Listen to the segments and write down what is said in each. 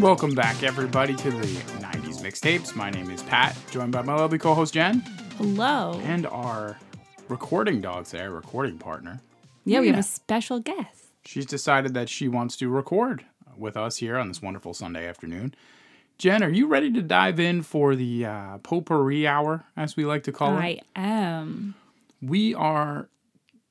And welcome back, everybody, to the 90s Mixtapes. My name is Pat, joined by my lovely co host Jen, Hello. and our recording dog today, our recording partner. yeah, we have a special guest. She's decided that she wants to record with us here on this wonderful Sunday afternoon. Jen, are you ready to dive in for the uh, potpourri hour, as we like to call it? I am. We are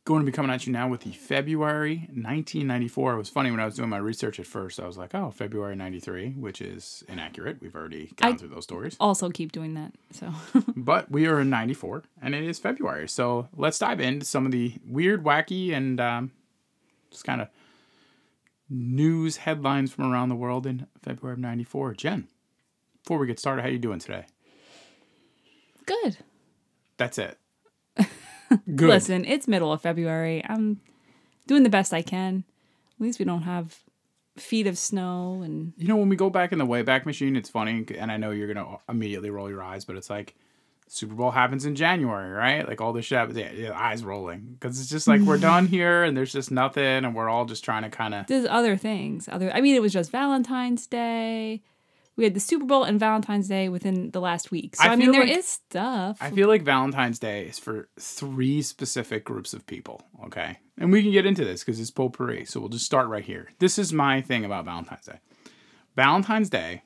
going to be coming at you now with the February 1994. It was funny when I was doing my research at first. I was like, oh, February 93, which is inaccurate. We've already gone I- through those stories. Also, keep doing that. So, But we are in 94, and it is February. So let's dive into some of the weird, wacky, and um, just kind of news headlines from around the world in February of 94. Jen, before we get started, how are you doing today? good. That's it. Good. Listen, it's middle of February. I'm doing the best I can. At least we don't have feet of snow and You know, when we go back in the Wayback Machine, it's funny, and I know you're gonna immediately roll your eyes, but it's like Super Bowl happens in January, right? Like all this shit, happens- yeah, yeah, eyes rolling because it's just like we're done here, and there's just nothing, and we're all just trying to kind of. there's other things. Other, I mean, it was just Valentine's Day. We had the Super Bowl and Valentine's Day within the last week. So I I, mean, there is like- stuff. I feel like Valentine's Day is for three specific groups of people, okay? And we can get into this because it's potpourri, so we'll just start right here. This is my thing about Valentine's Day. Valentine's Day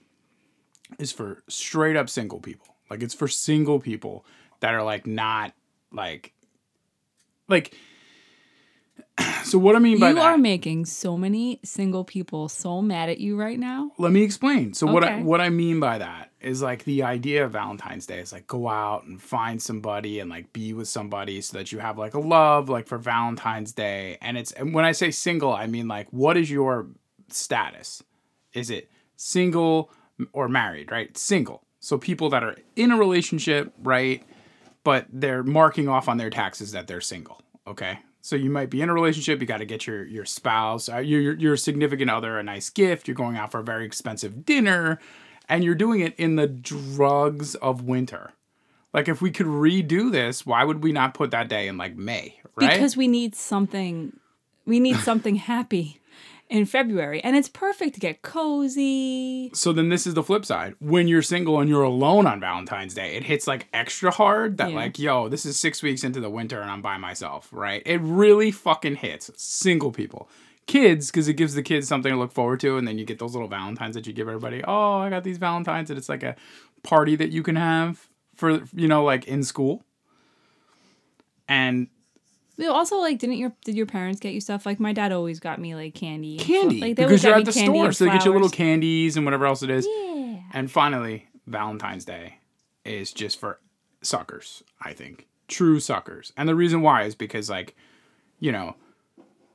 is for straight up single people. Like it's for single people that are like not like like so what I mean by you that are making so many single people so mad at you right now. let me explain. So what I what I mean by that is like the idea of Valentine's Day is like go out and find somebody and like be with somebody so that you have like a love like for Valentine's Day. And it's and when I say single, I mean like what is your status? Is it single or married, right? Single. So people that are in a relationship, right? But they're marking off on their taxes that they're single. Okay. So you might be in a relationship. You got to get your your spouse, uh, your your- significant other, a nice gift. You're going out for a very expensive dinner, and you're doing it in the drugs of winter. Like if we could redo this, why would we not put that day in like May, right? Because we need something we need something happy in February. And it's perfect to get cozy. so then this is the flip side. When you're single and you're alone on Valentine's Day, it hits like extra hard that Yeah. like, yo, this is 6 weeks into the winter and I'm by myself, right? It really fucking hits single people. Kids cuz it gives the kids something to look forward to and then you get those little valentines that you give everybody. Oh, I got these valentines and it's like a party that you can have for you know like in school. And also like didn't your did your parents get you stuff? Like my dad always got me like candy. and candy Like they because you're at the store so they get you little candies and whatever else it is. Yeah. And finally, Valentine's Day is just for suckers, I think. True suckers. And the reason why is because, like, you know,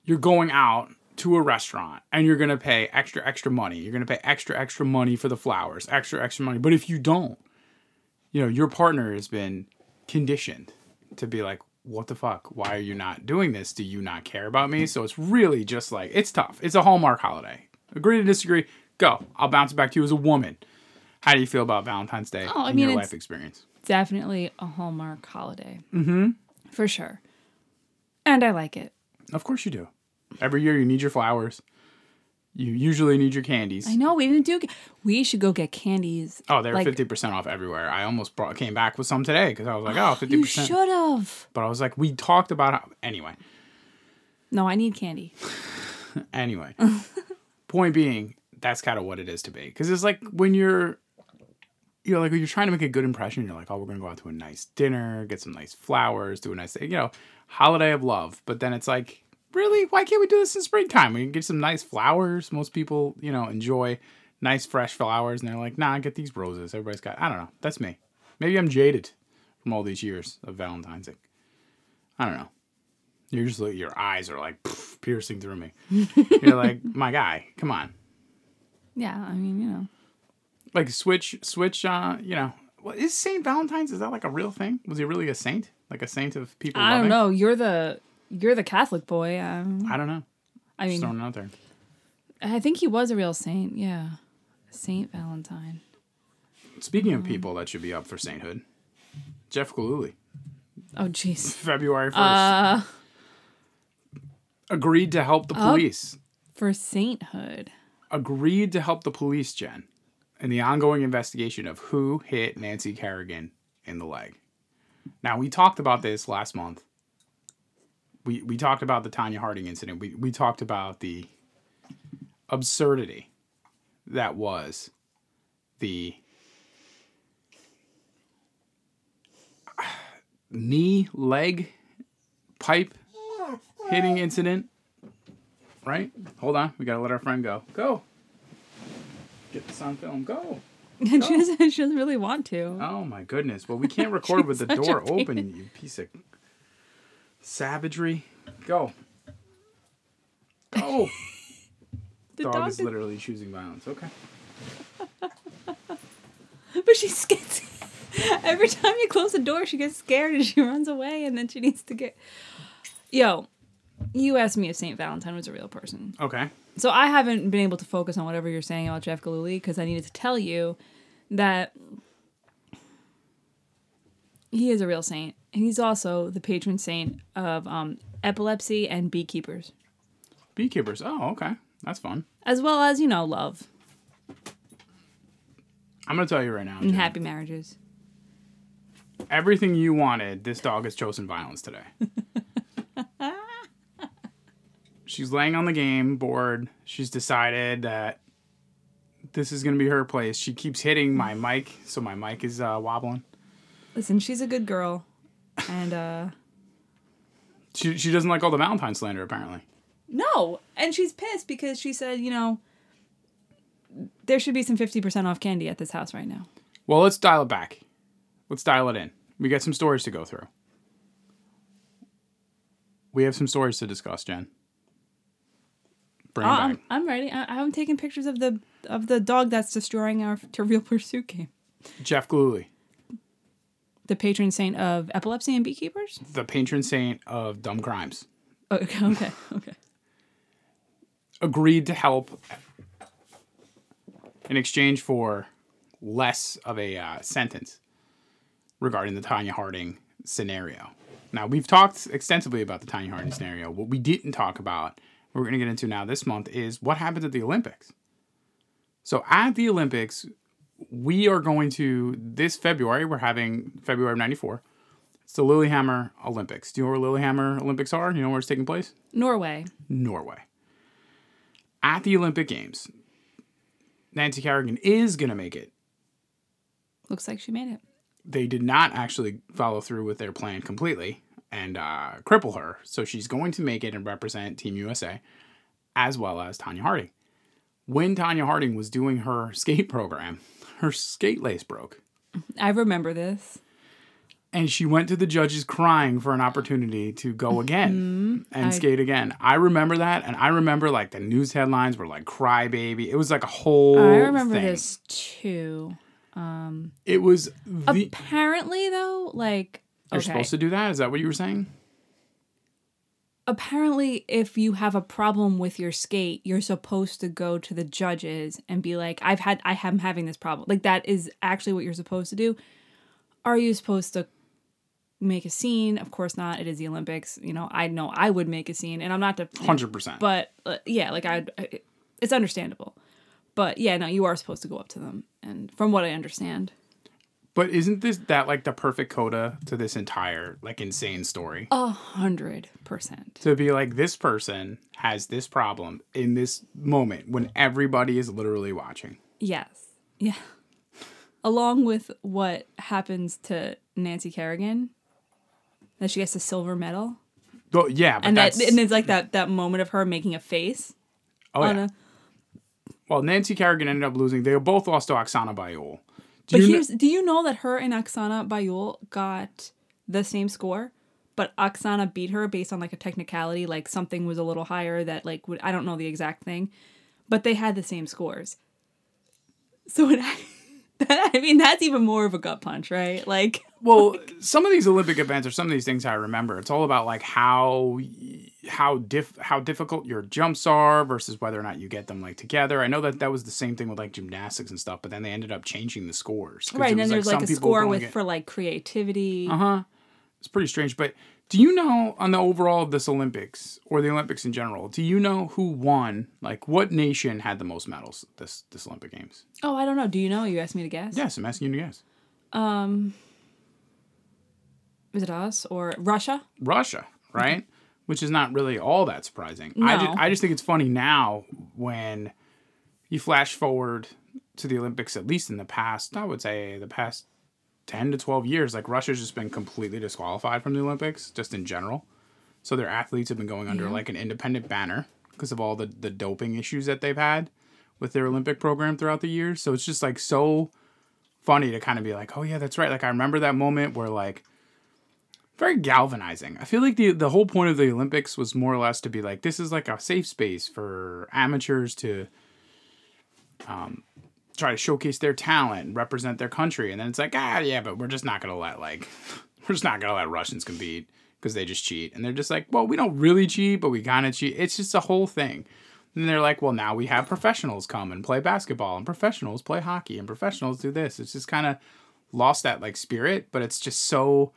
you're going out to a restaurant and you're going to pay extra, extra money. You're going to pay extra, extra money for the flowers, extra, extra money. But if you don't, you know, your partner has been conditioned to be like, what the fuck? Why are you not doing this? Do you not care about me? So it's really just like, it's tough. It's a Hallmark holiday. Agree to disagree? Go. I'll bounce it back to you as a woman. How do you feel about Valentine's Day Oh, I in mean, your life experience? Definitely a Hallmark holiday. Mm-hmm. For sure. And I like it. Of course you do. Every year you need your flowers. You usually need your candies. I know we didn't do. We should go get candies. Oh, they're like, fifty percent off everywhere. I almost brought came back with some today because I was like, oh, 50 You percent. should have. But I was like, we talked about how anyway. No, I need candy. Anyway, point being, that's kind of what it is to be. Because it's like when you're, you know, like when you're trying to make a good impression, you're like, oh, we're gonna go out to a nice dinner, get some nice flowers, do a nice, thing, you know, holiday of love. But then it's like, really, why can't we do this in springtime? We can get some nice flowers. Most people, you know, enjoy nice fresh flowers, and they're like, nah, get these roses. Everybody's got. I don't know. That's me. Maybe I'm jaded from all these years of Valentine's Day. I don't know. You're just like your eyes are like pff, piercing through me. You're like, my guy, come on. Yeah, I mean, you know. Like switch, switch. Uh, you know, what is Saint Valentine's? Is that like a real thing? Was he really a saint? Like a saint of people? I don't know. You're the you're the Catholic boy. Um, I don't know. I Just mean, throwing it out there. I think he was a real saint. Yeah, Saint Valentine. Speaking of people that should be up for sainthood, Jeff Gillooly, Oh, jeez. February first, Uh, agreed to help the police. for sainthood. agreed to help the police, Jen, in the ongoing investigation of who hit Nancy Kerrigan in the leg. Now, we talked about this last month. We, we talked about the Tonya Harding incident. We, we talked about the absurdity that was the knee leg pipe hitting incident. Right? Hold on. We got to let our friend go. Go. Get this on film. Go. And she doesn't, she doesn't really want to. Oh my goodness. Well, we can't record with the door open, you piece of savagery. Go. Oh. Go. The dog, dog is is- literally choosing violence. Okay. But she gets every time you close the door, she gets scared and she runs away, and then she needs to get. Yo, you asked me if Saint Valentine was a real person, Okay. so I haven't been able to focus on whatever you're saying about Jeff Gillooly because I needed to tell you that he is a real saint, and he's also the patron saint of um, epilepsy and beekeepers, Beekeepers. Oh, okay. That's fun. as well as you know love I'm going to tell you right now. and Jen, happy marriages. Everything you wanted, this dog has chosen violence today. She's laying on the game board. She's decided that this is going to be her place. She keeps hitting my mic, so my mic is uh, wobbling. Listen, she's a good girl, and uh. She, she doesn't like all the Valentine slander, apparently. No, and she's pissed because she said, you know, there should be some 50% off candy at this house right now. Well, let's dial it back. Let's dial it in. We got some stories to go through. We have some stories to discuss, Jen. Bring it Oh, back. I'm, I'm ready. I, I'm taking pictures of the of the dog that's destroying our Trivial Pursuit game. Jeff Gillooly, The patron saint of epilepsy and beekeepers. the patron saint of dumb crimes, Okay, okay, okay. agreed to help in exchange for less of a uh, sentence regarding the Tonya Harding scenario. Now, we've talked extensively about the Tonya Harding scenario. What we didn't talk about, we're going to get into now this month, is what happened at the Olympics. So, at the Olympics, we are going to, this February, we're having February of 94. It's the Lillehammer Olympics. Do you know where Lillehammer Olympics are? You know where it's taking place? Norway. Norway. At the Olympic Games, Nancy Kerrigan is going to make it. Looks like she made it. They did not actually follow through with their plan completely and uh, cripple her. So she's going to make it and represent Team USA as well as Tonya Harding. When Tonya Harding was doing her skate program, her skate lace broke. I remember this. and she went to the judges crying for an opportunity to go again and I- skate again. I remember that, and I remember like the news headlines were like "crybaby." It was like a whole. I remember thing. this too. Um, It was the. Apparently, though, like You're okay. supposed to do that. Is that what you were saying? Apparently if you have a problem with your skate you're supposed to go to the judges and be like i've had i am having this problem. Like that is actually what you're supposed to do. Are you supposed to make a scene? Of course not. It is the olympics. You know i know i would make a scene and i'm not to Hundred percent. but uh, yeah like i it's understandable. But yeah no you are supposed to go up to them and from what i understand But isn't this that like the perfect coda to this entire like insane story? a hundred percent To be like this person has this problem in this moment when everybody is literally watching. Yes. Yeah. Along with what happens to Nancy Kerrigan, that she gets a silver medal, Well, yeah, but and that and it's like that that moment of her making a face oh yeah. a. Well, Nancy Kerrigan ended up losing. They both lost to Oksana Bayul. Do But you kn- here's, do you know that her and Oksana Bayul got the same score? But Oksana beat her based on like a technicality, like something was a little higher that like would I don't know the exact thing, but they had the same scores. So it, I mean that's even more of a gut punch, right? Like well, some of these Olympic events or some of these things I remember. It's all about like how how diff how difficult your jumps are versus whether or not you get them like together. I know that that was the same thing with like gymnastics and stuff, but then they ended up changing the scores. right, and then was, there's like a score with for like creativity. Uh huh. It's pretty strange, but Do you know on the overall of this Olympics or the Olympics in general? Do you know who won? Like, what nation had the most medals this this Olympic Games? Oh, I don't know. Do you know? You asked me to guess. Yes, I'm asking you to guess. Um, is it us or Russia? Russia, right? Which is not really all that surprising. I, No. just, I just think it's funny now when you flash forward to the Olympics, at least in the past, I would say the past 10 to 12 years, like Russia's just been completely disqualified from the Olympics, just in general. So their athletes have been going under Yeah. like an independent banner because of all the, the doping issues that they've had with their Olympic program throughout the years. So it's just like so funny to kind of be like, oh yeah, that's right. Like I remember that moment where like very galvanizing. I feel like the the whole point of the Olympics was more or less to be like this is like a safe space for amateurs to um try to showcase their talent and represent their country and then it's like ah yeah but we're just not going to let like we're just not going to let Russians compete because they just cheat and they're just like well we don't really cheat but we kind of cheat it's just a whole thing and they're like well now we have professionals come and play basketball and professionals play hockey and professionals do this it's just kind of lost that like spirit but it's just so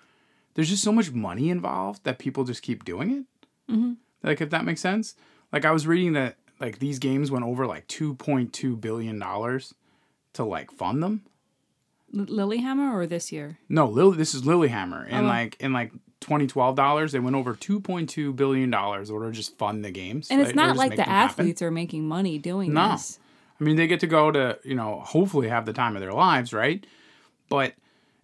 there's just so much money involved that people just keep doing it. Mm-hmm. Like if that makes sense. Like I was reading that like these games went over like two point two billion dollars to like fund them. L- Lillehammer or this year? No, Lil, this is Lillehammer. And Oh. like in like 2012 dollars, they went over 2.2 billion dollars in order to just fund the games. And it's Like, not like the them happen. athletes are making money doing No. this. I mean, they get to go to, you know, hopefully have the time of their lives, right? But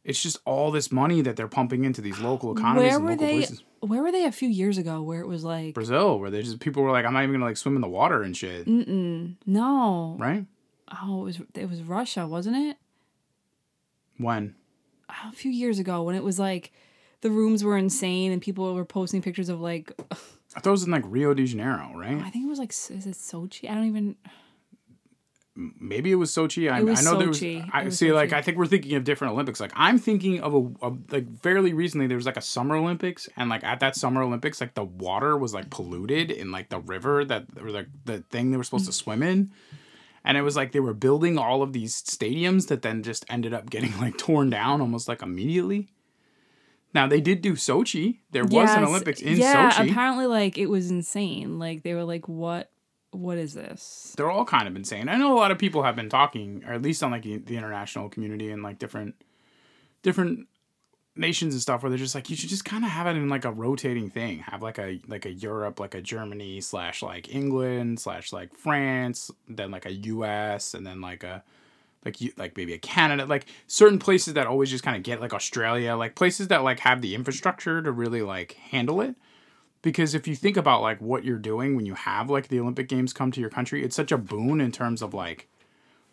it's just all this money that they're pumping into these local economies Where and were local they? places. Where were they a few years ago? Where it was like, Brazil, where they just people were like, I'm not even gonna like swim in the water and shit, mm no, right? Oh, it was it was Russia, wasn't it? When a few years ago when it was like the rooms were insane and people were posting pictures of like I thought it was in like Rio de Janeiro, right? I think it was like is it Sochi? I don't even Maybe it was Sochi. I, was I know there was. Sochi. I was see. Like I think we're thinking of different Olympics. Like I'm thinking of a, a like fairly recently there was like a Summer Olympics, and like at that Summer Olympics, like the water was like polluted in like the river that or like the thing they were supposed to mm. swim in. And it was like they were building all of these stadiums that then just ended up getting like torn down almost like immediately. Now they did do Sochi. There was an Olympics in yeah, Sochi. apparently like it was insane. Like they were like, what what is this? they're all kind of insane. I know a lot of people have been talking, or at least on like the the international community and like different different nations and stuff, where they're just like, you should just kind of have it in like a rotating thing. Have like a like a Europe, like a Germany slash like England slash like France, then like a U.S. and then like a like you like maybe a Canada, like certain places that always just kind of get like Australia, like places that like have the infrastructure to really like handle it because if you think about like what you're doing when you have like the Olympic Games come to your country, it's such a boon in terms of like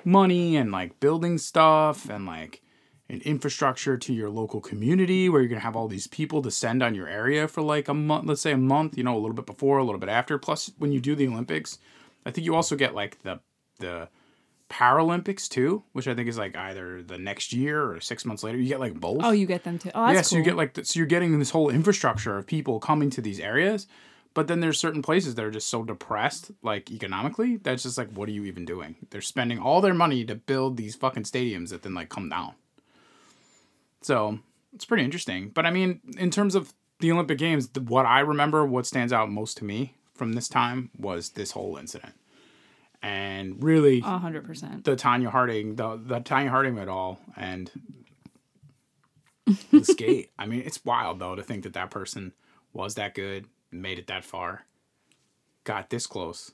money and like building stuff and like an infrastructure to your local community where you're gonna have all these people descend on your area for like a month, let's say a month, you know, a little bit before, a little bit after. Plus, when you do the Olympics, I think you also get like the the Paralympics too, which I think is like either the next year or six months later. You get like both Oh, you get them too. Oh, that's yeah, so cool. you get like so you're getting this whole infrastructure of people coming to these areas, but then there's certain places that are just so depressed, like economically, that's just like, what are you even doing? They're spending all their money to build these fucking stadiums that then like come down. So it's pretty interesting. But I mean, in terms of the Olympic Games, what I remember, what stands out most to me from this time was this whole incident, and really A hundred percent. the Tonya Harding, the the Tonya Harding medal, and the skate. I mean, it's wild though to think that that person was that good, made it that far, got this close,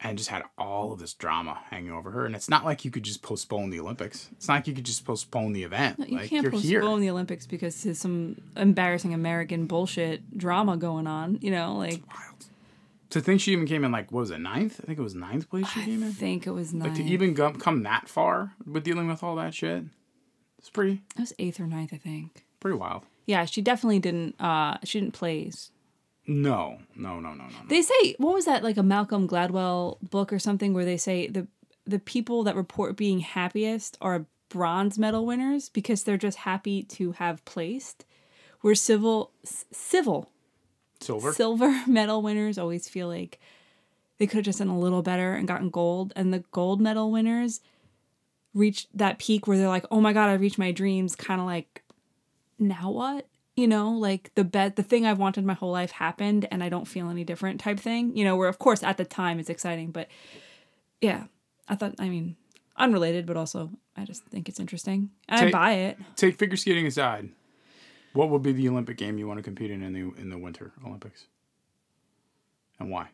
and just had all of this drama hanging over her. And it's not like you could just postpone the Olympics. It's not like you could just postpone the event. You like can't you're postpone here. the Olympics because there's some embarrassing American bullshit drama going on. You know, like Wild. To think she even came in like what was it ninth? I think it was ninth place she I came in. I think it was Like ninth. to even go, come that far with dealing with all that shit, it's pretty it was eighth or ninth, I think. pretty wild. Yeah, she definitely didn't. uh She didn't place. No, no, no, no, no. They say what was that like a Malcolm Gladwell book or something where they say the the people that report being happiest are bronze medal winners because they're just happy to have placed. Where civil civil Silver. silver medal winners always feel like they could have just done a little better and gotten gold and the gold medal winners reach that peak where they're like oh my god i reached my dreams kind of like now what you know, like the bet the thing I've wanted my whole life happened and I don't feel any different type thing. You know, where of course at the time it's exciting, but yeah. I thought I mean, unrelated, but also I just think it's interesting. And I buy it. Take figure skating aside. What would be the Olympic game you want to compete in in the in the Winter Olympics? And why?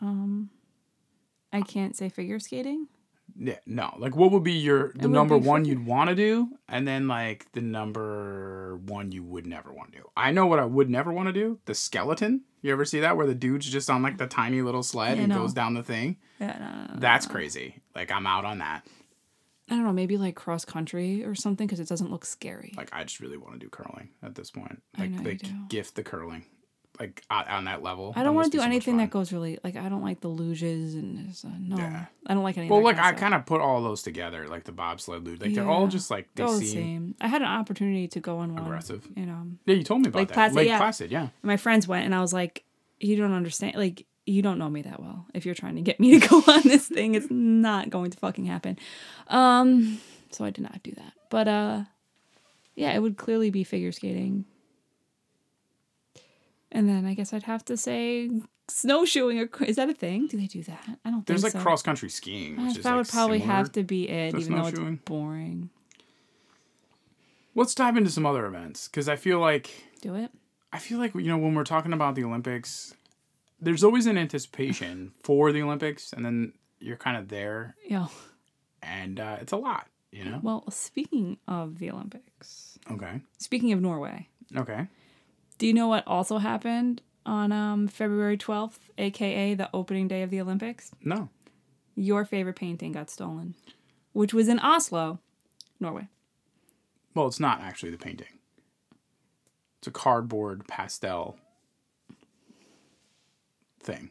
Um I can't say figure skating. Yeah, no. Like, what would be your the number one you'd want to do, and then like the number one you would never want to do. I know what I would never want to do: the skeleton. You ever see that where the dude's just on like the tiny little sled Yeah, and no. goes down the thing? Yeah, no, no. That's crazy. Like, I'm out on that. I don't know, maybe like cross country or something because it doesn't look scary. Like, I just really want to do curling at this point. I Like, know you do. gift the curling, like on on that level. I don't want to do so anything that goes really like I don't like the luges and uh, no, Yeah. I don't like any. Well, like I kind of stuff. kind of put all those together, like the bobsled luge. Like they're all just like they all the same. I had an opportunity to go on one. aggressive. You know, Yeah, you told me about Lake that. Placid, Lake yeah. Placid, yeah. And my friends went, and I was like, "You don't understand. Like, you don't know me that well. If you're trying to get me to go on this thing, it's not going to fucking happen." Um, so I did not do that. But uh, yeah, it would clearly be figure skating. And then I guess I'd have to say snowshoeing. Or is that a thing? Do they do that? I don't think There's think like so. cross country skiing, Uh, which is that like would probably similar. have to be it, to even though snowshoeing. it's boring. Let's dive into some other events because I feel like Do it. I feel like you know when we're talking about the Olympics, there's always an anticipation for the Olympics, and then you're kind of there, Yeah. and uh, it's a lot, you know. Well, speaking of the Olympics, Okay, speaking of Norway, okay. Do you know what also happened on um, February 12th, aka the opening day of the Olympics? No, Your favorite painting got stolen, which was in Oslo, Norway. well, it's not actually the painting. It's a cardboard pastel thing.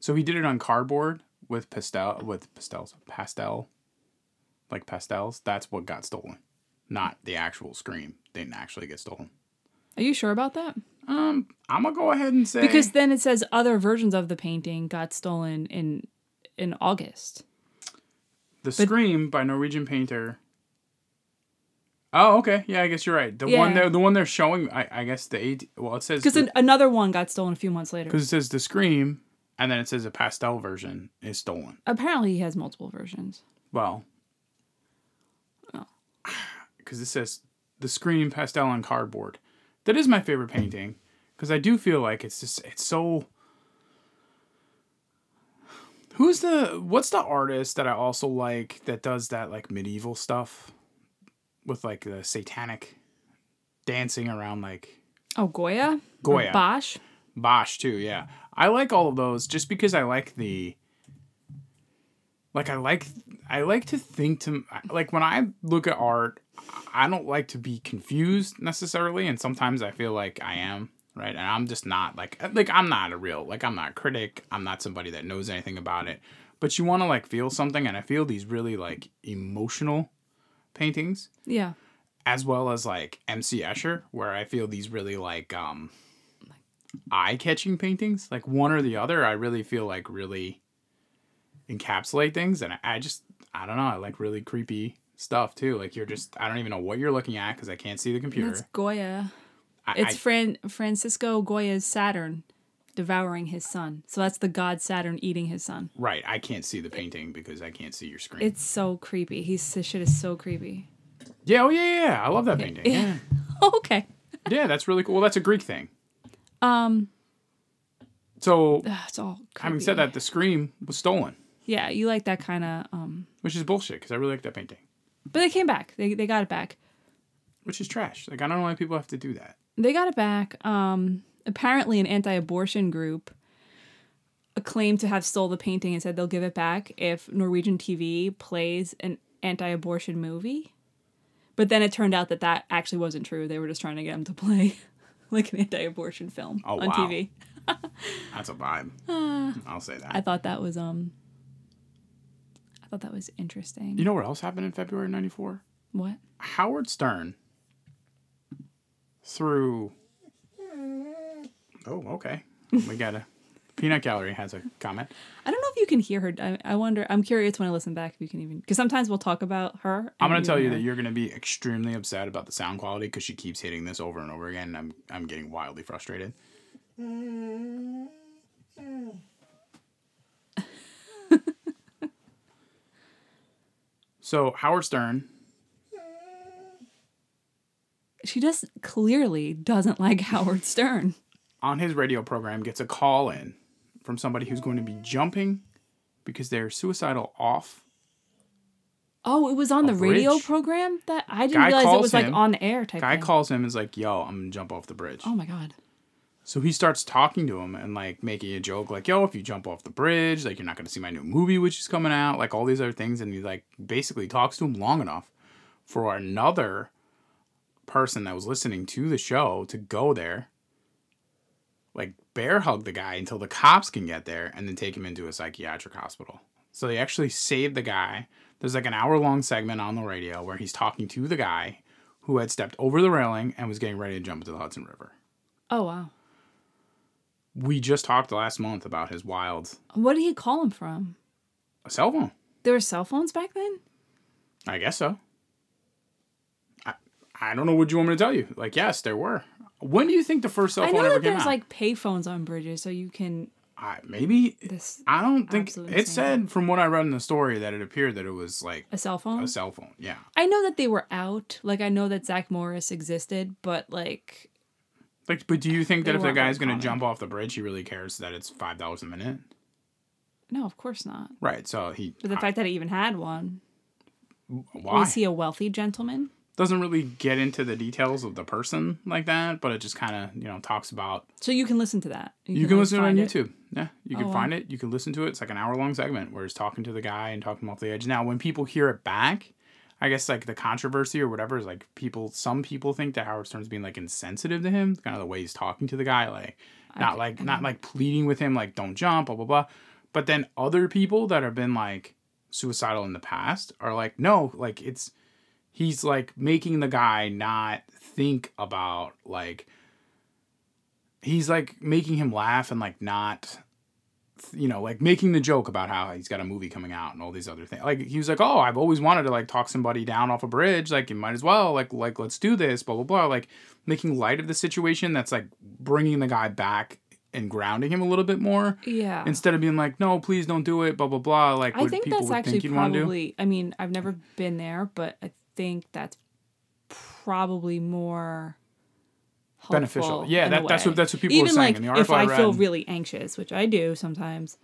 So he did it on cardboard with pastel with pastels pastel, like pastels. That's what got stolen, not the actual scream. Didn't actually get stolen. Are you sure about that? Um, I'm gonna go ahead and say Because then it says other versions of the painting got stolen in in August. the scream by Norwegian painter. Oh, okay. Yeah, I guess you're right. The one they're the one they're showing. I, I guess the eight. Well, it says Because because another one got stolen a few months later. Because it says the scream, and then it says a pastel version is stolen. Apparently, he has multiple versions. Well, Oh. because it says the scream pastel on cardboard. That is my favorite painting because I do feel like it's just it's so. Who's the what's the artist that I also like that does that like medieval stuff with like the satanic dancing around like Oh, Goya? Goya. Or Bosch? Bosch too, yeah. I like all of those just because I like the like I like I like to think to like when I look at art, I don't like to be confused necessarily and sometimes I feel like I am, right? And I'm just not like like I'm not a real like I'm not a critic, I'm not somebody that knows anything about it. But you want to like feel something and I feel these really like emotional paintings Yeah. as well as like MC Escher, where I feel these really like um eye-catching paintings, like one or the other. I really feel like really encapsulate things, and I, I just I don't know. I like really creepy stuff too. Like you're just I don't even know what you're looking at because I can't see the computer. It's Goya. I, It's I- Fran- Francisco Goya's Saturn devouring his son. So that's the god Saturn eating his son. right. I can't see the painting because I can't see your screen. It's so creepy. He's his shit is so creepy. yeah. Oh yeah, yeah. I love that painting. Yeah. okay. yeah, that's really cool. Well, that's a Greek thing. Um, So ugh, it's all. Creepy. having said that, the scream was stolen, yeah, you like that kind of. Um, which is bullshit because I really like that painting. But they came back. They they got it back. Which is trash. Like I don't know why people have to do that. They got it back. Um, apparently, an anti-abortion group claimed to have stole the painting and said they'll give it back if Norwegian TV plays an anti-abortion movie. But then it turned out that that actually wasn't true. They were just trying to get them to play like an anti-abortion film Oh, on wow. TV. That's a vibe. I'll say that. I thought that was um. I thought that was interesting. you know what else happened in February '94? what? Howard Stern through. Oh, okay. We got a Peanut Gallery has a comment. I don't know if you can hear her. I, I wonder. I'm curious when I listen back if you can even because sometimes we'll talk about her. I'm gonna tell you that you're gonna be extremely upset about the sound quality because she keeps hitting this over and over again. And I'm I'm getting wildly frustrated. So Howard Stern, She just clearly doesn't like Howard Stern. on his radio program, gets a call in from somebody who's going to be jumping because they're suicidal off. Oh, it was on A the radio bridge. program that I didn't Guy realize it calls was like him. on the air type. Guy thing. calls him and is like, "Yo, I'm gonna jump off the bridge." Oh my god. So he starts talking to him and like making a joke like, "Yo, if you jump off the bridge, like you're not gonna see my new movie, which is coming out." Like all these other things, and he like basically talks to him long enough for another person that was listening to the show to go there, like bear hug the guy until the cops can get there, and then take him into a psychiatric hospital. So they actually saved the guy. There's like an hour long segment on the radio where he's talking to the guy who had stepped over the railing and was getting ready to jump into the Hudson River Oh wow. We just talked last month about his wild What did he call him from? A cell phone. There were cell phones back then. I guess so. I, I don't know what you want me to tell you. Like, yes, there were. When do you think the first cell phone I know ever that came there's out? like payphones on bridges, so you can I, maybe. this I don't think it said from what I read in the story that it appeared that it was like a cell phone. a cell phone. Yeah, I know that they were out. Like I know that Zach Morris existed, but like like, but do you think They that if the weren't guy's gonna common. jump off the bridge, he really cares that it's five dollars a minute? no, of course not. Right. So he But the fact that he even had one. why Was he a wealthy gentleman? doesn't really get into the details of the person like that, but it just kind of you know talks about So you can listen to that. You, can like, listen to it on find YouTube. Yeah, you can Oh, wow. find it. You can listen to it. It's like an hour long segment where he's talking to the guy and talking him off the edge. Now, when people hear it back, I guess like the controversy or whatever is like people. Some people think that Howard Stern's being like insensitive to him, kind of the way he's talking to the guy, like not like not like pleading with him, like don't jump, blah blah blah. But then other people that have been like suicidal in the past are like, no, like it's he's like making the guy not think about like he's like making him laugh and like not you know like making the joke about how he's got a movie coming out and all these other things like he was like oh i've always wanted to like talk somebody down off a bridge like you might as well like like let's do this blah blah blah like making light of the situation that's like bringing the guy back and grounding him a little bit more Yeah. instead of being like no please don't do it blah blah blah like I think people that's would actually think you'd want do probably. I mean, I've never been there, but I think that's probably more Beneficial. Yeah, that- that's what- that's what people were Even saying like in the if article I I feel really anxious, which I do sometimes,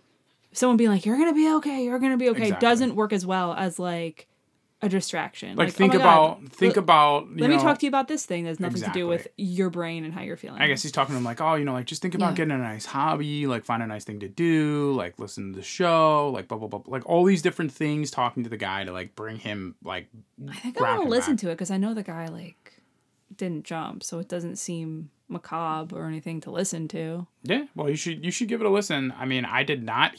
someone being like, "You're gonna be okay. You're gonna be okay," Exactly. doesn't work as well as like a distraction. like, oh think God, about think let- about Let me talk to you about this thing that's nothing to do with your brain and how you're feeling. I guess he's talking to him like, oh, you know, like just think about Yeah. getting a nice hobby, like find a nice thing to do, like listen to the show, like blah blah blah, like all these different things. Talking to the guy to like bring him like. I think I want to listen back. to it because I know the guy like didn't jump, so it doesn't seem macabre or anything to listen to. Yeah, well, you should you should give it a listen. I mean, I did not,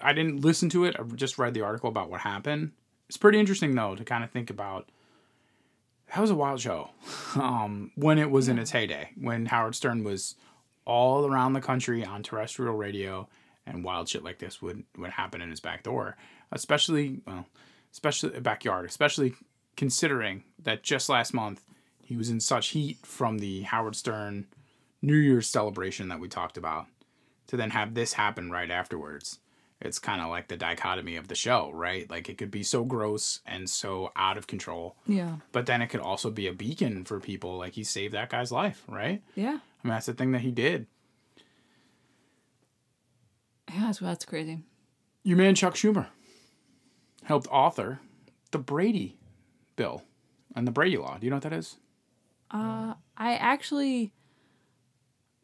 I didn't listen to it. I just read the article about what happened. It's pretty interesting though to kind of think about. That was a wild show, um, when it was in its heyday, when Howard Stern was all around the country on terrestrial radio, and wild shit like this would would happen in his back door, especially well, especially backyard, especially considering that just last month he was in such heat from the Howard Stern New Year's celebration that we talked about to then have this happen right afterwards. It's kind of like the dichotomy of the show, right? Like it could be so gross and so out of control, Yeah. but then it could also be a beacon for people. Like he saved that guy's life, right? Yeah. I mean, that's the thing that he did. Yeah, that's, that's crazy. Your man Chuck Schumer helped author the Brady bill and the Brady law. Do you know what that is? Uh, I actually.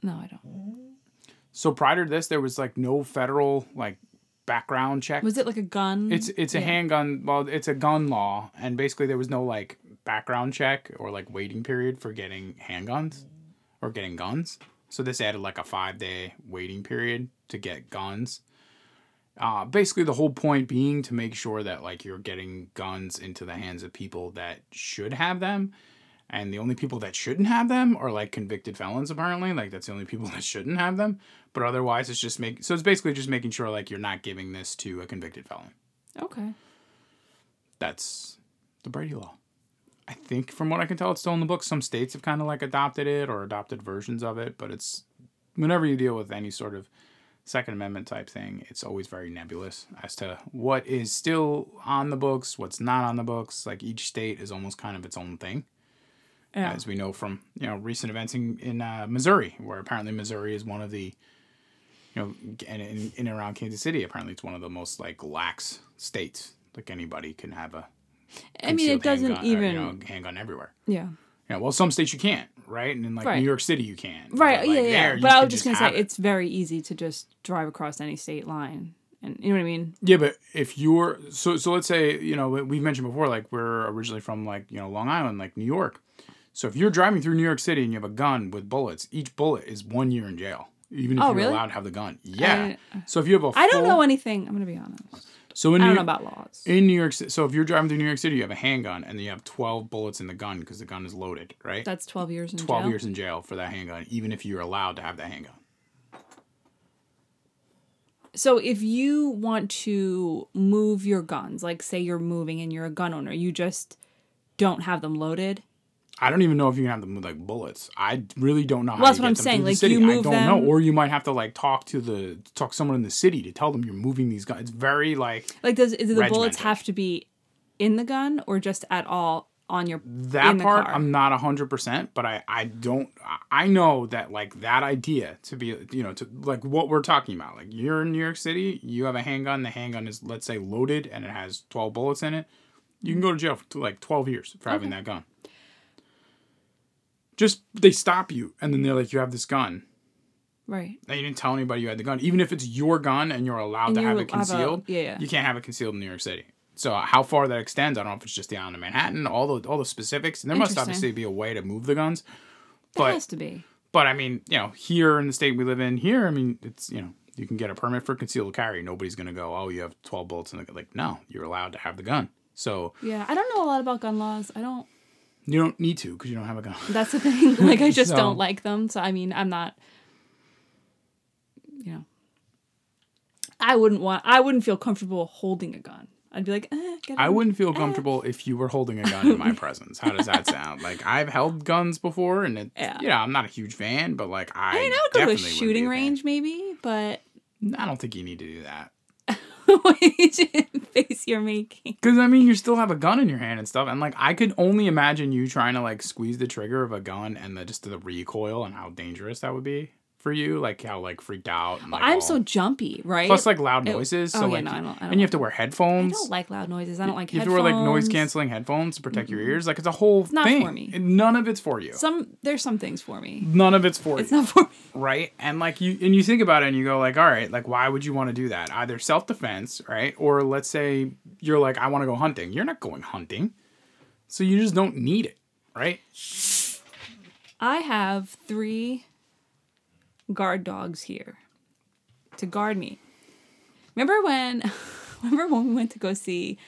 No, I don't. So prior to this, there was like no federal like background check. Was it like a gun? It's it's a Yeah. handgun. Well, it's a gun law, and basically there was no like background check or like waiting period for getting handguns or getting guns. So this added like a five day waiting period to get guns. Uh, basically, the whole point being to make sure that like you're getting guns into the hands of people that should have them, And the only people that shouldn't have them are like convicted felons, apparently. Like that's the only people that shouldn't have them. But otherwise, it's just make so it's basically just making sure like you're not giving this to a convicted felon. Okay. That's the Brady Law. I think from what I can tell, it's still in the book. Some states have kind of like adopted it or adopted versions of it, but it's whenever you deal with any sort of Second Amendment type thing, it's always very nebulous as to what is still on the books, what's not on the books. Like each state is almost kind of its own thing, Yeah. as we know from you know recent events in in uh, Missouri, where apparently Missouri is one of the you know and in, in and around Kansas City, apparently it's one of the most like lax states. Like anybody can have a I mean, it doesn't handgun, or, even. you know, handgun everywhere. yeah. Yeah, well, some states you can't, right? And in like Right. New York City, you can. Right. But, like, yeah. Yeah. But I was just gonna say it. it's very easy to just drive across any state line, and you know what I mean. Yeah, but if you're so so, let's say you know we've mentioned before, like we're originally from like you know Long Island, like New York. So if you're driving through New York City and you have a gun with bullets, each bullet is one year in jail, even if Oh, you're really? allowed to have the gun. Yeah. I- so if you have a I don't know anything. I'm gonna be honest. So in I New, don't know about laws. in New York, so if you're driving through New York City, you have a handgun and then you have twelve bullets in the gun because the gun is loaded, right? That's 12 years in 12 jail. years in jail for that handgun, even if you're allowed to have that handgun. So if you want to move your guns, like say you're moving and you're a gun owner, you just don't have them loaded. I don't even know if you can have them with like bullets. I really don't know how. Well, that's what I'm saying, like, city. you move I don't know, them- or you might have to like talk to the talk to someone in the city to tell them you're moving these guns. It's very like Like, does do the bullets have to be in the gun or just at all on your that in the part. car? I'm not hundred percent, but I I don't. I know that like that idea to be you know to like what we're talking about. Like you're in New York City, you have a handgun. The handgun is let's say loaded and it has 12 bullets in it. You can go to jail for like 12 years for having that gun. Just they stop you and then they're like, you have this gun. right. And you didn't tell anybody you had the gun. Even if it's your gun and you're allowed And to you have it have a- concealed, yeah, yeah. you can't have it concealed in New York City. So uh, how far that extends, I don't know if it's just the island of Manhattan, all the all the specifics. And there must obviously be a way to move the guns. There But has to be. but I mean, you know, here in the state we live in, here, I mean, it's you know, you can get a permit for concealed carry. Nobody's gonna go, oh, you have twelve bullets in the. Like, no, you're allowed to have the gun. So Yeah, I don't know a lot about gun laws. I don't. You don't need to because you don't have a gun. That's the thing. Like, I just So- don't like them. So I mean, I'm not. You know. I wouldn't want. I wouldn't feel comfortable holding a gun. I'd be like, eh, get I wouldn't feel comfortable if you were holding a gun in my presence. How does that sound? Like I've held guns before, and it, Yeah. yeah, I'm not a huge fan, but like I, I mean, I would go to a shooting be a fan. range, maybe, but I don't think you need to do that face you're making. because I mean, you still have a gun in your hand and stuff, and like I could only imagine you trying to like squeeze the trigger of a gun and the just the recoil and how dangerous that would be for you, like how like freaked out. And, like, I'm all- so jumpy, right? plus like loud it- noises. oh, So yeah, like, no, I don't- I don't and you have to wear headphones. I don't like loud noises. I don't like headphones. you have to wear like noise canceling headphones to protect your ears. Like it's a whole not thing. for me. And None of it's for you. Some there's some things for me. None of it's for you. It's not for me. right and like you and you think about it and you go like all right like why would you want to do that either self-defense right or let's say you're like i want to go hunting you're not going hunting so you just don't need it right I have three guard dogs here to guard me. Remember when remember when we went to go see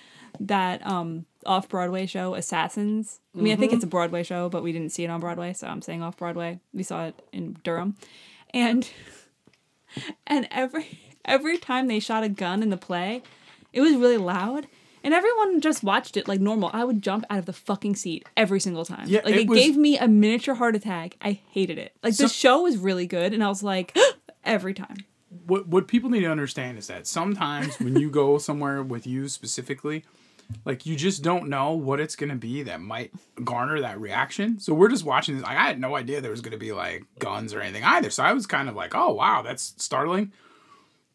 that um off Broadway show, Assassins? I mean, I think it's a Broadway show, but we didn't see it on Broadway, so I'm saying off Broadway. We saw it in Durham. And and every every time they shot a gun in the play, it was really loud. And everyone just watched it like normal. I would jump out of the fucking seat every single time. Yeah, like it it, was- gave me a miniature heart attack. I hated it. Like the show was really good, and I was like, every time. what what people need to understand is that sometimes when you go somewhere with you specifically like you just don't know what it's gonna be that might garner that reaction. So we're just watching this. Like, I had no idea there was gonna be like guns or anything either. So I was kind of like, oh wow, that's startling.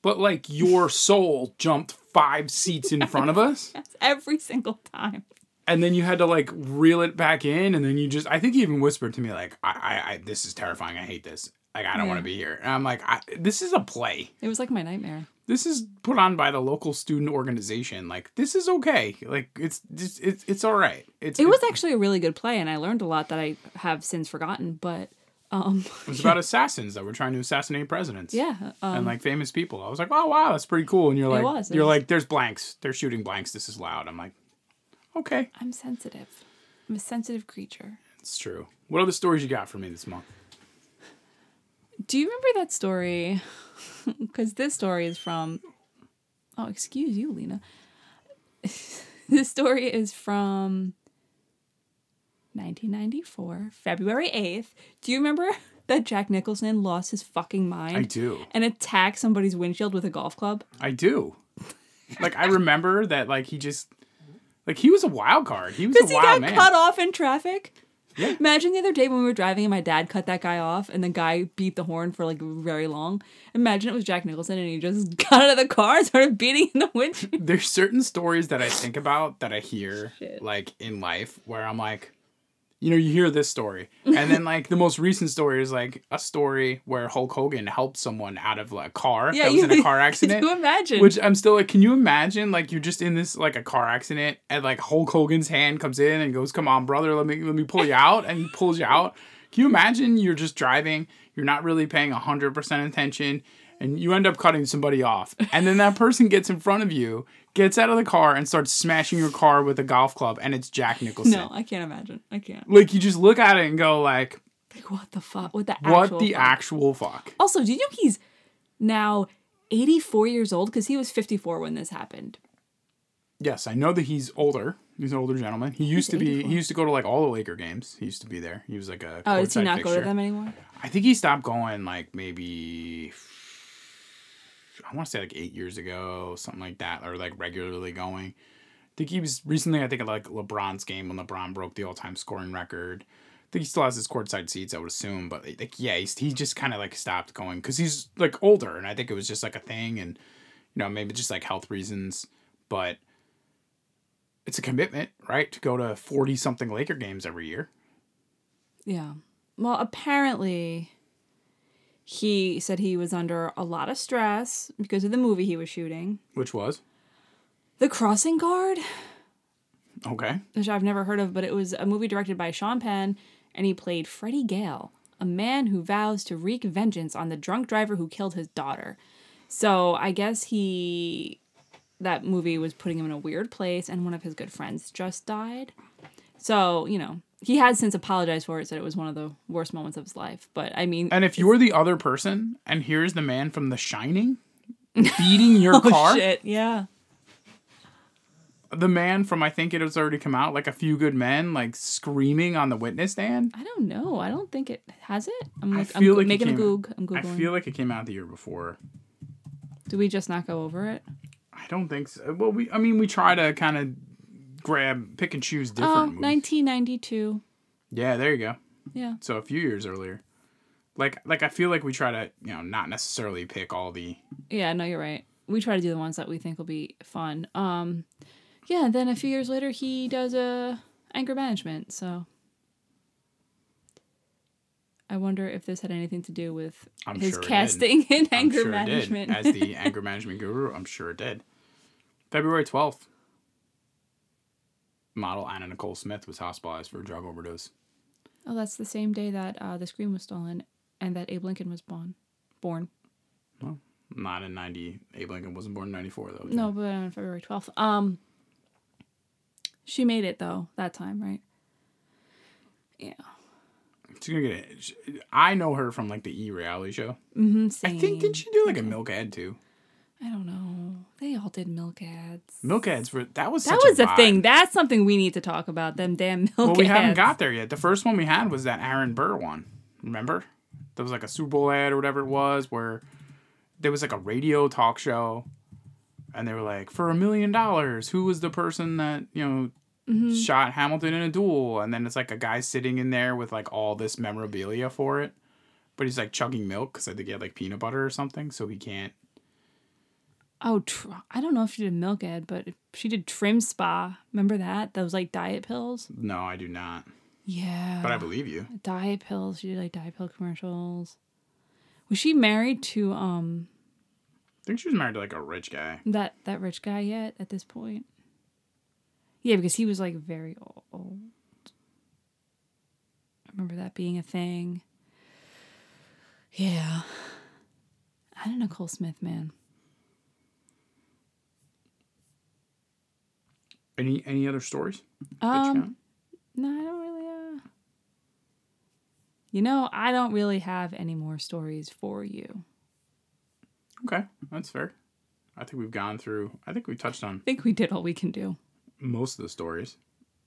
But like your soul jumped five seats in front of us, That's every single time. and then you had to like reel it back in, and then you just I think you even whispered to me like, I I, I this is terrifying. I hate this. Like I don't want to be here. And I'm like, I, this is a play It was like my nightmare. this is put on by the local student organization. Like this is okay. Like it's just it's it's all right. It's It was it's- actually a really good play, and I learned a lot that I have since forgotten. But um, it was about assassins that were trying to assassinate presidents. yeah, um, And like famous people. I was like, oh wow, that's pretty cool. And you're like, was, you're was- like, there's blanks. They're shooting blanks. This is loud. I'm like, okay. I'm sensitive. I'm a sensitive creature. It's true. What other stories you got for me this month? Do you remember that story? Because this story is from. Oh, excuse you, Lena. this story is from 1994, February 8th. Do you remember that Jack Nicholson lost his fucking mind? I do. And attacked somebody's windshield with a golf club? I do. Like I remember that like he just like he was a wild card. He was a Because he got man. cut off in traffic? Yeah. Imagine the other day when we were driving and my dad cut that guy off and the guy beat the horn for like very long. Imagine it was Jack Nicholson and he just got out of the car and started beating in the windshield. There's certain stories that I think about that I hear Shit. like in life where I'm like, you know, you hear this story, and then like the most recent story is like a story where Hulk Hogan helped someone out of like, a car that was in a car accident. Can you imagine? Which I'm still like, can you imagine like you're just in this like a car accident and like Hulk Hogan's hand comes in and goes, "Come on, brother, let me let me pull you out," and he pulls you out. Can you imagine you're just driving, you're not really paying hundred percent attention, and you end up cutting somebody off, and then that person gets in front of you, gets out of the car, and starts smashing your car with a golf club, and it's Jack Nicholson. no, I can't imagine. I can't. Like you just look at it and go like, Like what the fuck? What the what the fuck? actual fuck? Also, do you know he's now 84 years old because he was 54 when this happened. Yes, I know that he's older. He's an older gentleman. He used to be. 84. He used to go to like all the Laker games. He used to be there. He was like a. Oh, does he not go to them anymore? I think he stopped going like maybe. I want to say like eight years ago, something like that, or like regularly going. I think he was recently. I think like LeBron's game when LeBron broke the all-time scoring record. I think he still has his courtside seats. I would assume, but like yeah, he's, he just kind of like stopped going because he's like older, and I think it was just like a thing, and you know maybe just like health reasons, but it's a commitment, right? To go to forty something Laker games every year. Yeah. Well, apparently he said he was under a lot of stress because of the movie he was shooting. Which was The Crossing Guard, okay. which I've never heard of, but it was a movie directed by Sean Penn, and he played Freddie Gale, a man who vows to wreak vengeance on the drunk driver who killed his daughter. So I guess he that movie was putting him in a weird place, and one of his good friends just died. So you know he has since apologized for it, said it was one of the worst moments of his life. But I mean, And if you're the other person, and here's the man from The Shining beating your oh car, shit, yeah. the man from I think it has already come out, like a few good men, like screaming on the witness stand. I don't know. I don't think it has it. I'm I like, feel I'm like making a goog. I'm I googling. feel like it came out the year before. Do we just not go over it? I don't think so. Well, we I mean we try to kind of grab, pick and choose different Oh, movies. 1992. Yeah, there you go. Yeah. So a few years earlier. Like like I feel like we try to you know not necessarily pick all the Yeah, no, you're right. We try to do the ones that we think will be fun. Um, yeah. Then a few years later, he does a anger management. So I wonder if this had anything to do with I'm his sure casting in anger sure management. As the anger management guru, I'm sure it did. February 12th. Model Anna Nicole Smith was hospitalized for a drug overdose. oh, that's the same day that uh, the Scream was stolen and that Abe Lincoln was born. Born. Not in 90. Abe Lincoln wasn't born in 94, though. No, but on February 12th. Um, she made it though that time, right? Yeah. She's gonna get it. I know her from like the E reality show. Mm-hmm. I think, did she do like a milk ad too? I don't know. They all did milk ads. Milk ads were, that was That was a a thing. That's something we need to talk about. Them damn milk ads. Well, we ads. haven't got there yet. The first one we had was that Aaron Burr one. Remember? There was like a Super Bowl ad or whatever it was where there was like a radio talk show and they were like, for a million dollars, who was the person that, you know, Mm-hmm. shot Hamilton in a duel? And then it's like a guy sitting in there with like all this memorabilia for it. But he's like chugging milk because I think he had like peanut butter or something, so he can't. Oh, tr- I don't know if she did milk ad, but she did TrimSpa. Remember that? Those like diet pills. No, I do not. Yeah. But I believe you. diet pills. She did like diet pill commercials. Was she married to um I think she was married to like a rich guy. that that rich guy yet at this point? Yeah, because he was like very old. I remember that being a thing. Yeah. I don't know Cole Smith, man. Any any other stories? that you got? Um, no, I don't really. Uh, you know, I don't really have any more stories for you. Okay, that's fair. I think we've gone through. I think we touched on I think we did all we can do. most of the stories.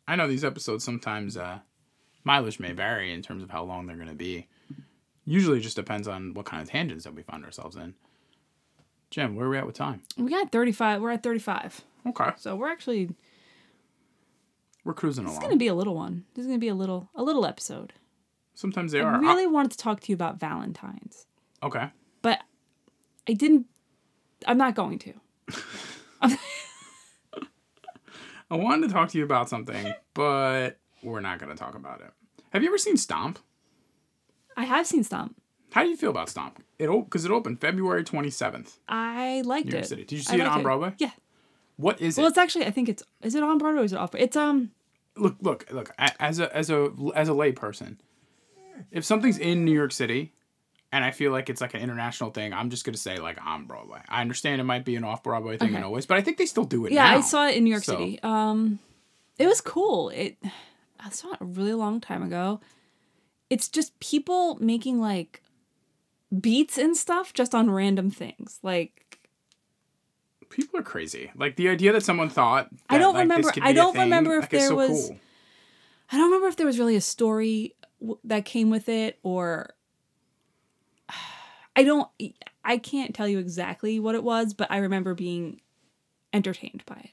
I know these episodes sometimes uh, mileage may vary in terms of how long they're going to be. Usually, it just depends on what kind of tangents that we find ourselves in. Jim, where are we at with time? We got 35. We're at 35. Okay, So we're actually we're cruising along. It's along. gonna be a little one. This is gonna be a little a little episode. Sometimes they are. I are. really wanted to talk to you about Valentine's, okay. but I didn't. I'm not going to. I wanted to talk to you about something, but we're not going to talk about it. Have you ever seen Stomp? I have seen Stomp. How do you feel about Stomp? It because it opened February twenty seventh, I liked New York it. City. Did you I see it liked on Broadway? Yeah. What is Well, it? Well, it's actually. I think it's. Is it on Broadway or is it off? It's um. Look, look, look. As a as a as a lay person, if something's in New York City, and I feel like it's like an international thing, I'm just gonna say like on Broadway. I understand it might be an off Broadway thing Okay. and always, but I think they still do it. Yeah, now. I saw it in New York So- City. Um, it was cool. It. I saw it a really long time ago. It's just people making like beats and stuff just on random things. Like People are crazy. Like the idea that someone thought. I don't like, remember- I don't thing, remember if like, there so was- cool. I don't remember if there was really a story w- that came with it or I don't I can't tell you exactly what it was, but I remember being entertained by it.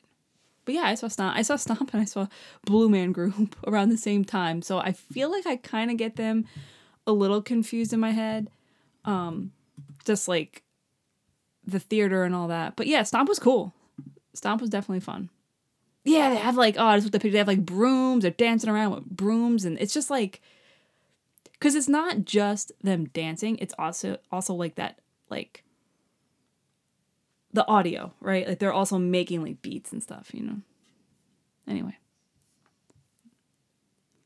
But yeah, I saw Stomp. I saw Stomp and I saw Blue Man Group around the same time. So I feel like I kind of get them a little confused in my head. Um just like the theater and all that. But yeah, Stomp was cool. Stomp was definitely fun. Yeah, they have like oh, just looked the picture. They have like brooms. They're dancing around with brooms, and it's just like because it's not just them dancing. It's also also like that like the audio, right? Like they're also making like beats and stuff, you know. Anyway,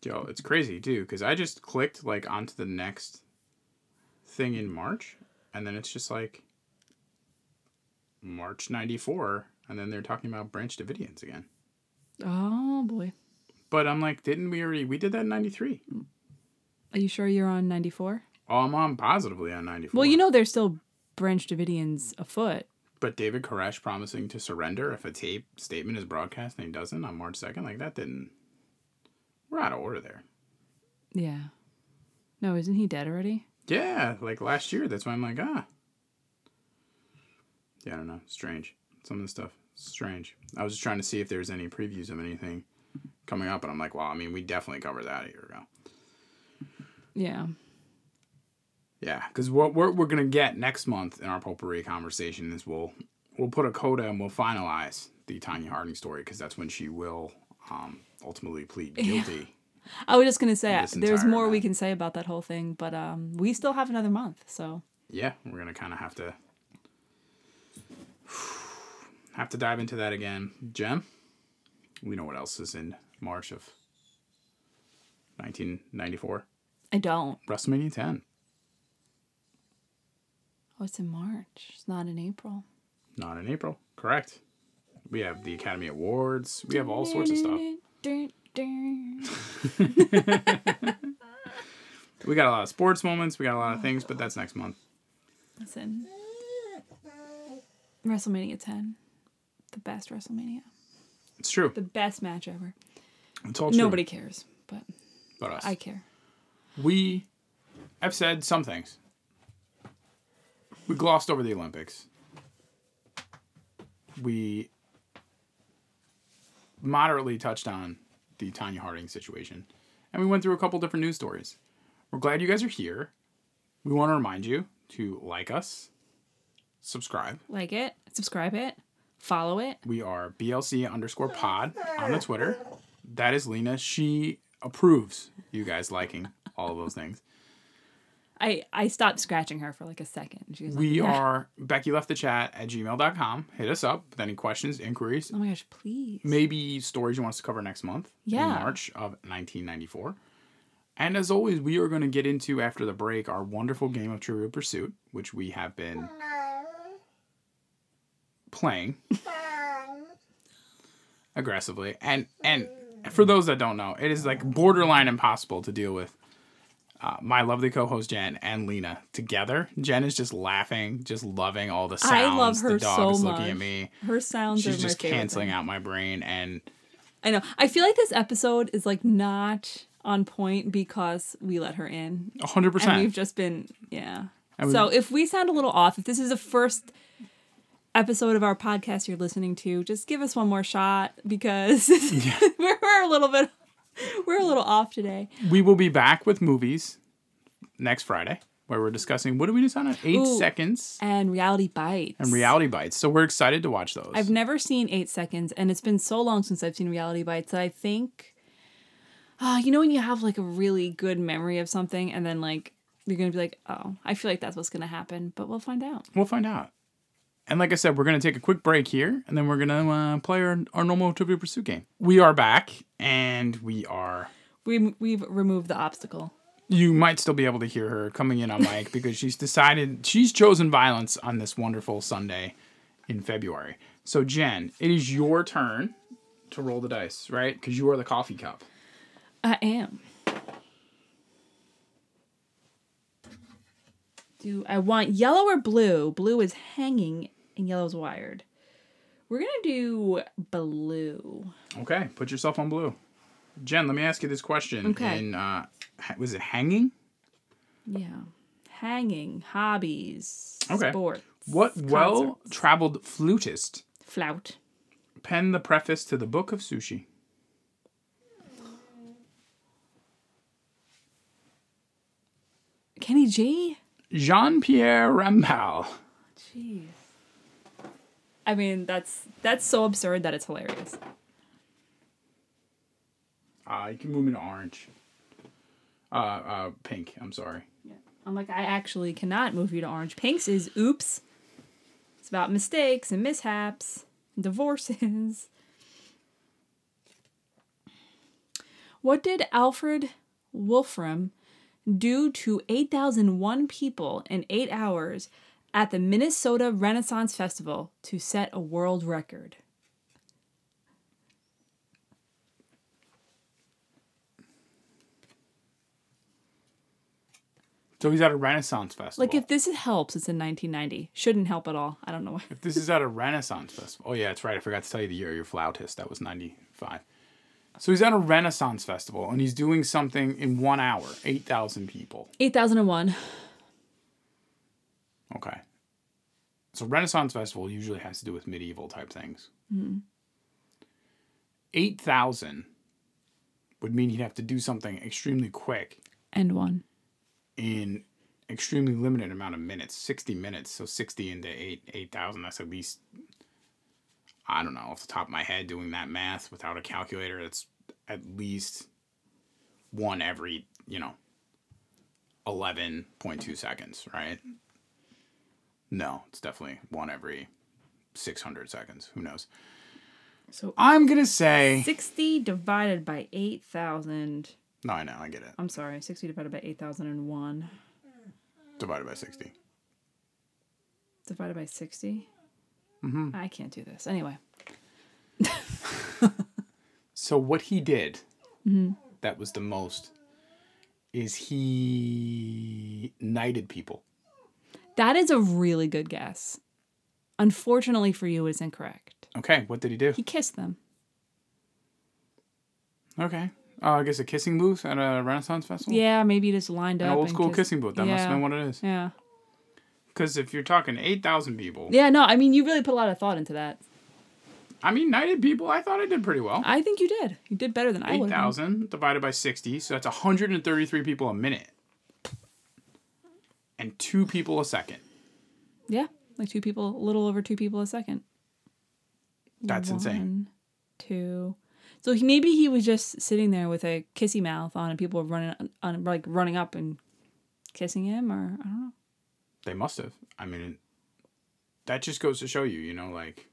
Yo, it's crazy too, because I just clicked like onto the next thing in March, and then it's just like March '94, and then they're talking about Branch Davidians again. oh boy, But I'm like, didn't we already? We did that in '93. are you sure you're on ninety four? Oh, I'm on positively on '94. Well, you know there's still Branch Davidians afoot. But David Koresh promising to surrender if a tape statement is broadcast and he doesn't on March 2nd, like that didn't. We're out of order there. Yeah. No, isn't he dead already? Yeah, like last year. That's why I'm like, ah. Yeah, I don't know. Strange. Some of the stuff, strange. I was just trying to see if there's any previews of anything coming up, and I'm like, well, I mean, we definitely covered that a year ago. Yeah. Yeah, because what we're, we're gonna get next month in our potpourri conversation is we'll we'll put a coda and we'll finalize the Tonya Harding story because that's when she will um, ultimately plead guilty. I was just gonna say there's more we can say about that whole thing, but um, we still have another month, so yeah, we're gonna kind of have to have to dive into that again. Jem, we know what else is in March of 1994. I don't. WrestleMania 10. Oh, it's in March. It's not in April. Not in April. Correct. We have the Academy Awards. We have all sorts of stuff. We got a lot of sports moments. We got a lot of things, but that's next month. Listen, WrestleMania 10, the best WrestleMania, It's true. the best match ever. It's all true. Nobody cares, but but us. I care. we have said some things. We glossed over the Olympics. We moderately touched on the Tonya Harding situation. And we went through a couple different news stories. We're glad you guys are here. We want to remind you to like us, subscribe. Like it, subscribe it, follow it. We are BLC underscore pod on the Twitter. That is Lena. She approves you guys liking all of those things. I I stopped scratching her for like a second. She was like, We "Yeah." are Becky left the chat at gmail.com. Hit us up with any questions, inquiries, Oh my gosh, please. maybe stories you want us to cover next month Yeah. in March of 1994. And as always, we are going to get into after the break our wonderful game of Trivial Pursuit, which we have been playing aggressively. And and for those that don't know, it is like borderline impossible to deal with uh, my lovely co-host Jen and Lena together. Jen is just laughing, just loving all the sounds. I love her the dog so is much. looking at me. Her sounds She's are just canceling thing. out my brain, and I know. I feel like this episode is like not on point because we let her in, hundred percent. we've just been yeah. And so if we sound a little off, if this is the first episode of our podcast you're listening to, just give us one more shot because we're, we're a little bit we're a little off today. We will be back with movies next Friday, where we're discussing what do we decide on? Eight Ooh. seconds And reality bites. and reality bites. So we're excited to watch those. I've never seen Eight Seconds, and it's been so long since I've seen Reality Bites. that I think, ah, you know, when you have like a really good memory of something, and then like you're gonna be like, oh, I feel like that's what's gonna happen, but we'll find out. We'll find out. And like I said, we're going to take a quick break here, and then we're going to uh, play our, our normal Trivial Pursuit game. We are back, and we are. We we've removed the obstacle. You might still be able to hear her coming in on mic because she's decided she's chosen violence on this wonderful Sunday in February. So, Jen, it is your turn to roll the dice, right? Because you are the coffee cup. I am. Do I want yellow or blue? Blue is hanging and yellow's wired. We're gonna do blue. Okay, put yourself on blue. Jen, let me ask you this question. Okay. In, uh, was it hanging? Yeah. Hanging, hobbies, Okay. sports. What well-traveled flutist Flout. Pen the preface to the Book of Sushi? Kenny G? Jean Pierre Rampal. Jeez. I mean, that's that's so absurd that it's hilarious. Uh, you can move me to orange. Uh, uh, pink. I'm sorry. Yeah, I'm like, I actually cannot move you to Orange. Pinks is oops. It's about mistakes and mishaps, and divorces. What did Alfred Wolfram do to 8,001 people in eight hours at the Minnesota Renaissance Festival to set a world record? So he's at a Renaissance festival. Like, if this helps, it's in 1990. Shouldn't help at all. I don't know why. If this is at a Renaissance festival. Oh yeah, that's right. I forgot to tell you the year. Your flautist. That was '95. So he's at a Renaissance festival and he's doing something in one hour. Eight thousand people. 8001. Okay. So Renaissance festival usually has to do with medieval type things. Mm-hmm. Eight thousand would mean he'd have to do something extremely quick And one. in extremely limited amount of minutes 60 minutes so 60 into 8 8000 that's at least i don't know off the top of my head doing that math without a calculator that's at least one every you know 11.2 seconds right no it's definitely one every 600 seconds who knows So i'm gonna say 60 divided by 8,000. no i know i get it I'm sorry, 60 divided by 8,001 divided by 60 divided by 60. Mm-hmm. I can't do this. Anyway, So what he did mm-hmm. that was the most is he knighted people. that is a really good guess. Unfortunately for you, it's incorrect. Okay, what did he do? He kissed them. Okay. Oh, I guess a kissing booth at a Renaissance festival? Yeah, maybe just lined An up. old school kissed- kissing booth. That must have been what it is. Yeah. Because if you're talking 8,000 people, Yeah, no, I mean, you really put a lot of thought into that. I mean, knighted people, I thought I did pretty well. I think you did. You did better than I would. 8,000 divided by 60, so that's 133 people a minute. And two people a second. Yeah, like two people, a little over two people a second. That's insane. One, two. So he, maybe he was just sitting there with a kissy mouth on, and people were running, on, like running up and kissing him, or I don't know. They must have. I mean, that just goes to show you, you know, like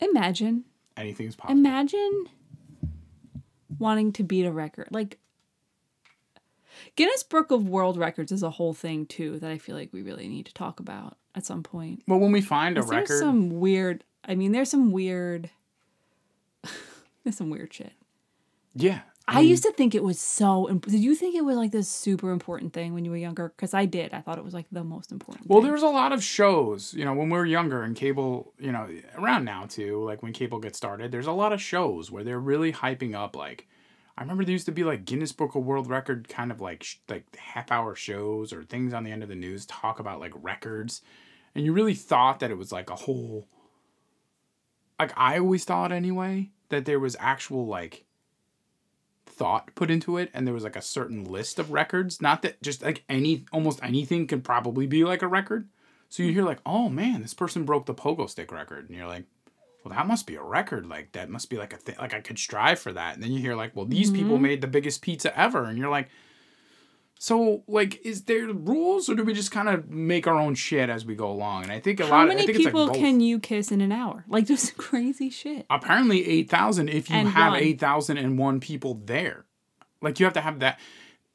Imagine, anything's possible. imagine wanting to beat a record. Like Guinness Book of World Records is a whole thing too that I feel like we really need to talk about at some point. well, when we find a 'Cause There's record, some weird. I mean, there's some weird. there's some weird shit. yeah, I used mm. to think it was so. Imp- did you think it was like this super important thing when you were younger? Because I did. I thought it was like the most important. Well, thing. there was a lot of shows, you know, when we were younger and cable, you know, around now too, like when cable gets started, there's a lot of shows where they're really hyping up like I remember there used to be like Guinness Book of World Record kind of like sh- like half hour shows or things on the end of the news talk about like records. And you really thought that it was like a whole like I always thought anyway that there was actual like thought put into it and there was like a certain list of records. Not that just like any almost anything can probably be like a record. So you hear like oh man this person broke the pogo stick record. And you're like well that must be a record. Like that must be like a thing like i could strive for that. And then you hear like well these people mm-hmm. made the biggest pizza ever. And you're like so like is there rules or do we just kind of make our own shit as we go along and i think a How lot many i think people like can you kiss in an hour? Like just crazy shit. apparently 8,000 if you And have one. 8,001 people there. Like you have to have that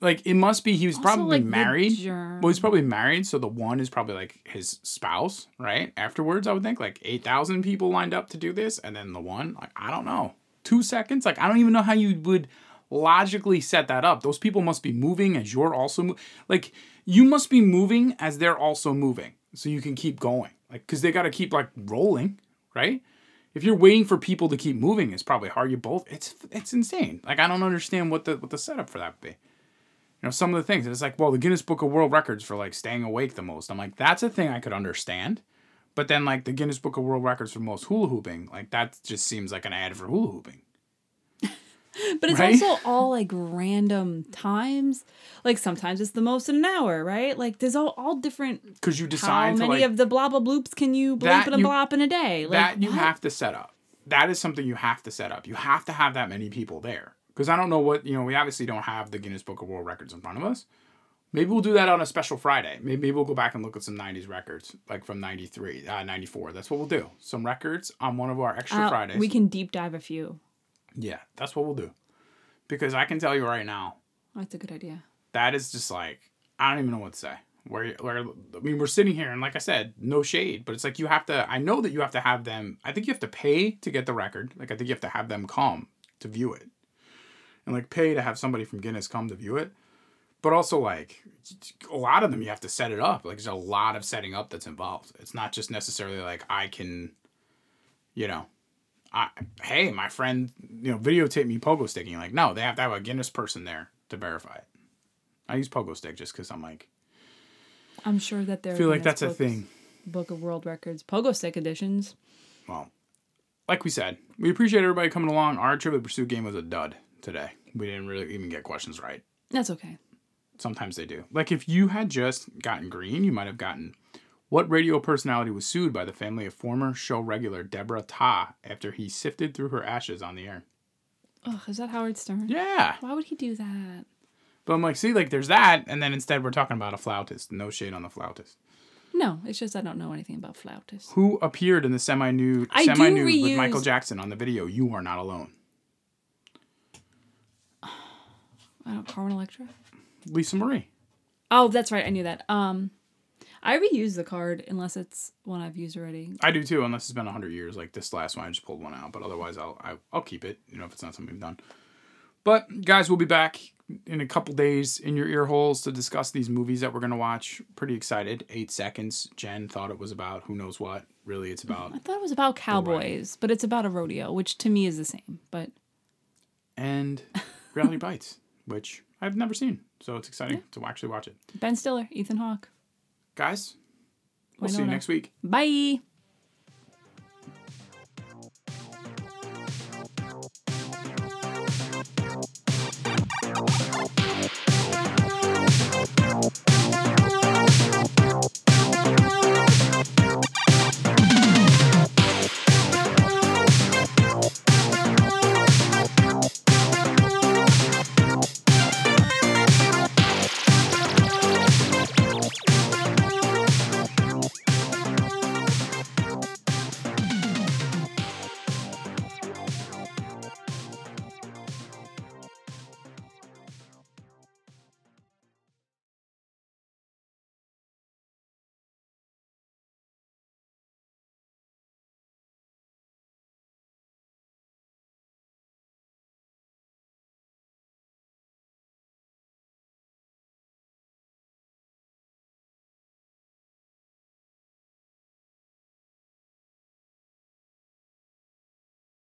like it must be he was Also, probably like, married. Well, he's probably married, so the one is probably like his spouse, right? Afterwards, I would think like 8,000 people lined up to do this and then the one, like I don't know. 2 seconds? Like I don't even know how you would logically set that up. Those people must be moving as you're also mo- like you must be moving as they're also moving. So you can keep going. Like cuz they got to keep like rolling, right? if you're waiting for people to keep moving, it's probably hard. You both, it's it's insane. Like I don't understand what the what the setup for that would be. You know, some of the things it's like, well, the Guinness Book of World Records for like staying awake the most. I'm like, that's a thing I could understand. But then like the Guinness Book of World Records for most hula hooping, like that just seems like an ad for hula hooping. But it's Right? also all like random times. Like sometimes it's the most in an hour, right? Like there's all, all different. Because you decide how many like of the blah blah bloops can you bleep and a blop in a day? Like that you what? have to set up. That is something you have to set up. You have to have that many people there. Because I don't know what, you know, we obviously don't have the Guinness Book of World Records in front of us. Maybe we'll do that on a special Friday. Maybe, maybe we'll go back and look at some 90s records, like from 93, uh, 94. That's what we'll do. Some records on one of our extra Uh, Fridays. We can deep dive a few. Yeah, that's what we'll do. Because I can tell you right now, That's a good idea. that is just like, I don't even know what to say. Where, where I mean, we're sitting here, and like I said, no shade, but it's like you have to. I know that you have to have them. I think you have to pay to get the record. Like I think you have to have them come to view it, and like pay to have somebody from Guinness come to view it. But also like a lot of them, you have to set it up. Like there's a lot of setting up that's involved. It's not just necessarily like I can, you know, I hey my friend, you know, videotape me pogo sticking. Like no, they have to have a Guinness person there to verify it. I use pogo stick just because I'm like I'm sure that there. Feel like that's a thing. Book of World Records, Pogo Stick editions. Well, like we said, we appreciate everybody coming along. Our Trivial Pursuit game was a dud today. We didn't really even get questions right. That's okay. Sometimes they do. Like if you had just gotten green, you might have gotten what radio personality was sued by the family of former show regular Deborah Tay after he sifted through her ashes on the air. Oh, is that Howard Stern? Yeah. Why would he do that? But I'm like, see, like there's that, and then instead we're talking about a flautist. No shade on the flautist. No, it's just I don't know anything about flautists. Who appeared in the semi nude I semi nude with Michael Jackson on the video You Are Not Alone. I don't. Carmen Electra. Lisa Marie. Oh, that's right. I knew that. Um, I reuse the card unless it's one I've used already. I do too, unless it's been hundred years. Like this last one, I just pulled one out, but otherwise, I'll I, I'll keep it. You know, if it's not something we've done. But guys, we'll be back in a couple days in your ear holes to discuss these movies that we're gonna watch. Pretty excited. Eight seconds. Jen thought it was about who knows what. Really, it's about I thought it was about cowboys, but it's about a rodeo, which to me is the same. But and Reality Bites, which I've never seen, so it's exciting to actually watch it. Ben Stiller, Ethan Hawke. Guys, we'll see you next week. Bye.